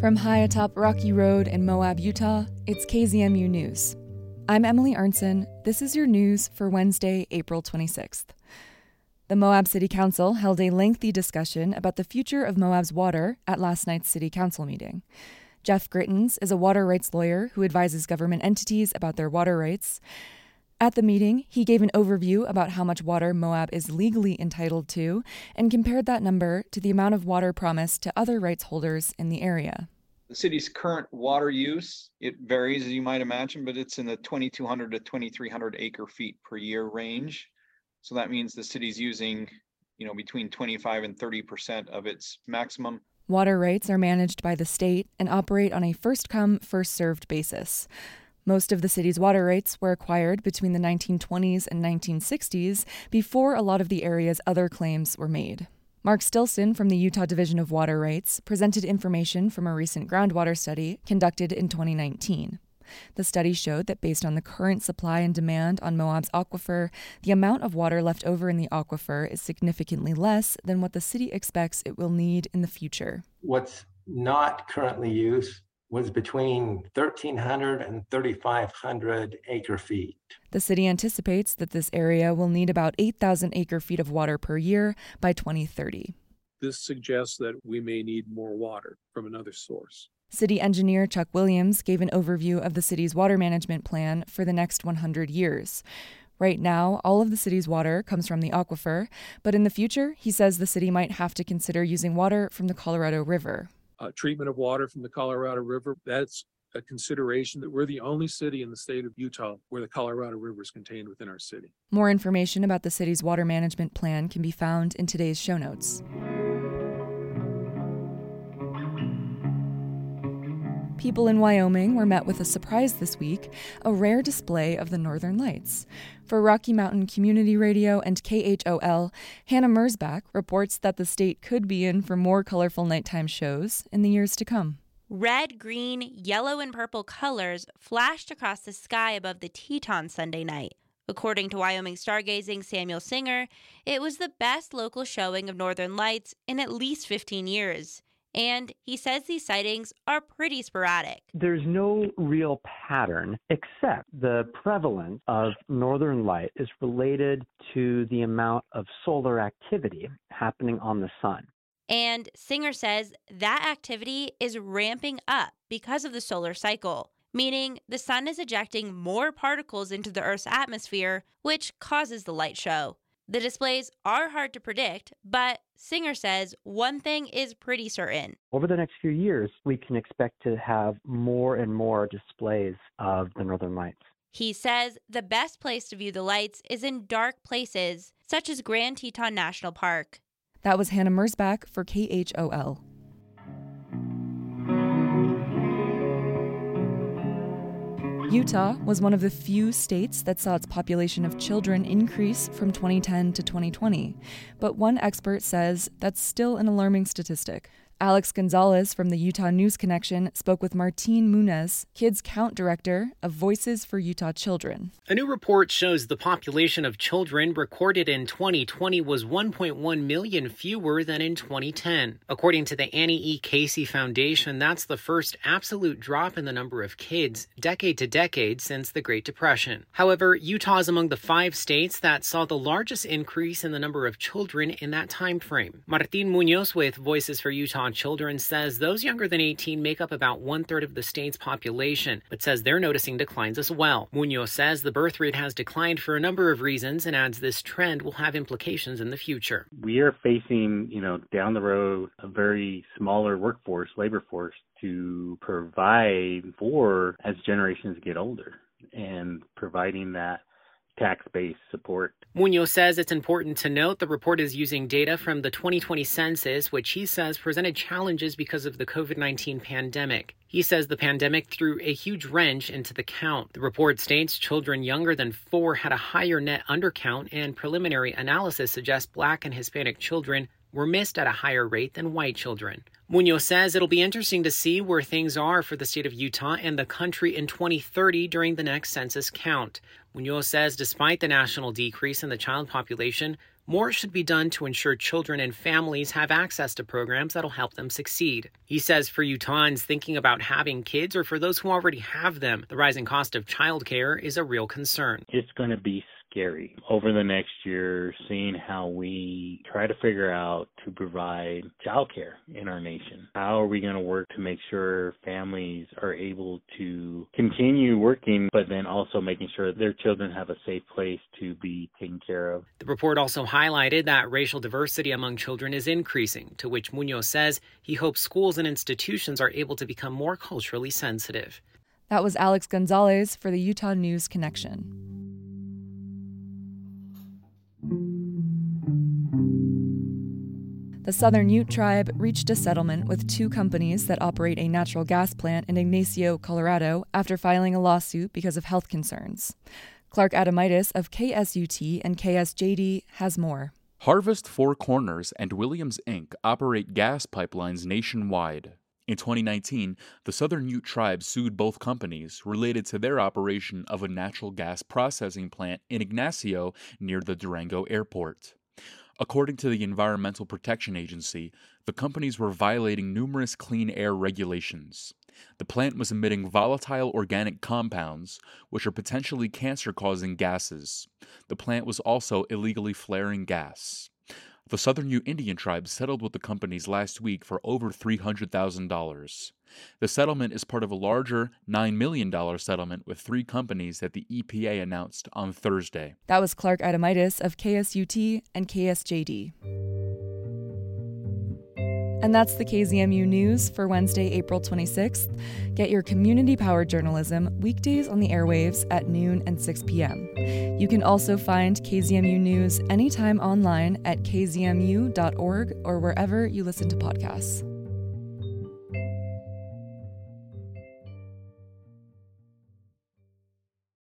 From high atop Rocky Road in Moab, Utah, it's KZMU News. I'm Emily Arnson. This is your news for Wednesday, April 26th. The Moab City Council held a lengthy discussion about the future of Moab's water at last night's City Council meeting. Jeff Grittens is a water rights lawyer who advises government entities about their water rights. At the meeting, he gave an overview about how much water Moab is legally entitled to and compared that number to the amount of water promised to other rights holders in the area. The city's current water use, it varies as you might imagine, but it's in the 2,200 to 2,300 acre feet per year range. So that means the city's using, you know, between 25 and 30% of its maximum. Water rights are managed by the state and operate on a first come, first served basis. Most of the city's water rights were acquired between the 1920s and 1960s before a lot of the area's other claims were made. Mark Stilson from the Utah Division of Water Rights presented information from a recent groundwater study conducted in 2019. The study showed that based on the current supply and demand on Moab's aquifer, the amount of water left over in the aquifer is significantly less than what the city expects it will need in the future. What's not currently used was between 1,300 and 3,500 acre feet. The city anticipates that this area will need about 8,000 acre feet of water per year by 2030. This suggests that we may need more water from another source. City engineer Chuck Williams gave an overview of the city's water management plan for the next 100 years. Right now, all of the city's water comes from the aquifer, but in the future, he says the city might have to consider using water from the Colorado River uh, treatment of water from the Colorado River. That's a consideration that we're the only city in the state of Utah where the Colorado River is contained within our city. More information about the city's water management plan can be found in today's show notes. People in Wyoming were met with a surprise this week a rare display of the Northern Lights. For Rocky Mountain Community Radio and KHOL, Hannah Mersbach reports that the state could be in for more colorful nighttime shows in the years to come. Red, green, yellow, and purple colors flashed across the sky above the Teton Sunday night. According to Wyoming stargazing Samuel Singer, it was the best local showing of Northern Lights in at least 15 years. And he says these sightings are pretty sporadic. There's no real pattern, except the prevalence of northern light is related to the amount of solar activity happening on the sun. And Singer says that activity is ramping up because of the solar cycle, meaning the sun is ejecting more particles into the Earth's atmosphere, which causes the light show. The displays are hard to predict, but Singer says one thing is pretty certain. Over the next few years, we can expect to have more and more displays of the Northern Lights. He says the best place to view the lights is in dark places, such as Grand Teton National Park. That was Hannah Mersbach for KHOL. Utah was one of the few states that saw its population of children increase from 2010 to 2020. But one expert says that's still an alarming statistic. Alex Gonzalez from the Utah News Connection spoke with Martin Munoz, Kids Count Director of Voices for Utah Children. A new report shows the population of children recorded in 2020 was 1.1 million fewer than in 2010. According to the Annie E. Casey Foundation, that's the first absolute drop in the number of kids decade to decade since the Great Depression. However, Utah is among the five states that saw the largest increase in the number of children in that time frame. Martin Munoz with Voices for Utah on Children says those younger than 18 make up about one third of the state's population, but says they're noticing declines as well. Munoz says the birth rate has declined for a number of reasons and adds this trend will have implications in the future. We are facing, you know, down the road a very smaller workforce, labor force to provide for as generations get older and providing that tax based support. Munoz says it's important to note the report is using data from the 2020 census, which he says presented challenges because of the COVID 19 pandemic. He says the pandemic threw a huge wrench into the count. The report states children younger than four had a higher net undercount, and preliminary analysis suggests black and Hispanic children were missed at a higher rate than white children. Munoz says it'll be interesting to see where things are for the state of Utah and the country in 2030 during the next census count. Munoz says despite the national decrease in the child population, more should be done to ensure children and families have access to programs that'll help them succeed. He says for Utahns thinking about having kids or for those who already have them, the rising cost of childcare is a real concern. It's going to be scary over the next year, seeing how we try to figure out to provide childcare in our nation. How are we going to work to make sure families are able to continue working, but then also making sure their children have a safe place to be taken care of? The report also highlighted that racial diversity among children is increasing, to which Munoz says he hopes schools and institutions are able to become more culturally sensitive. That was Alex Gonzalez for the Utah News Connection. The Southern Ute tribe reached a settlement with two companies that operate a natural gas plant in Ignacio, Colorado, after filing a lawsuit because of health concerns. Clark Adomaitis of KSUT and KSJD has more. Harvest Four Corners and Williams Inc. operate gas pipelines nationwide. In 2019, the Southern Ute tribe sued both companies related to their operation of a natural gas processing plant in Ignacio near the Durango airport. According to the Environmental Protection Agency, the companies were violating numerous clean air regulations. The plant was emitting volatile organic compounds, which are potentially cancer causing gases. The plant was also illegally flaring gas. The Southern Ute Indian tribe settled with the companies last week for over $300,000. The settlement is part of a larger $9 million settlement with three companies that the EPA announced on Thursday. That was Clark Adomaitis of KSUT and KSJD. And that's the KZMU News for Wednesday, April 26th. Get your community powered journalism weekdays on the airwaves at noon and 6 p.m. You can also find KZMU News anytime online at kzmu.org or wherever you listen to podcasts.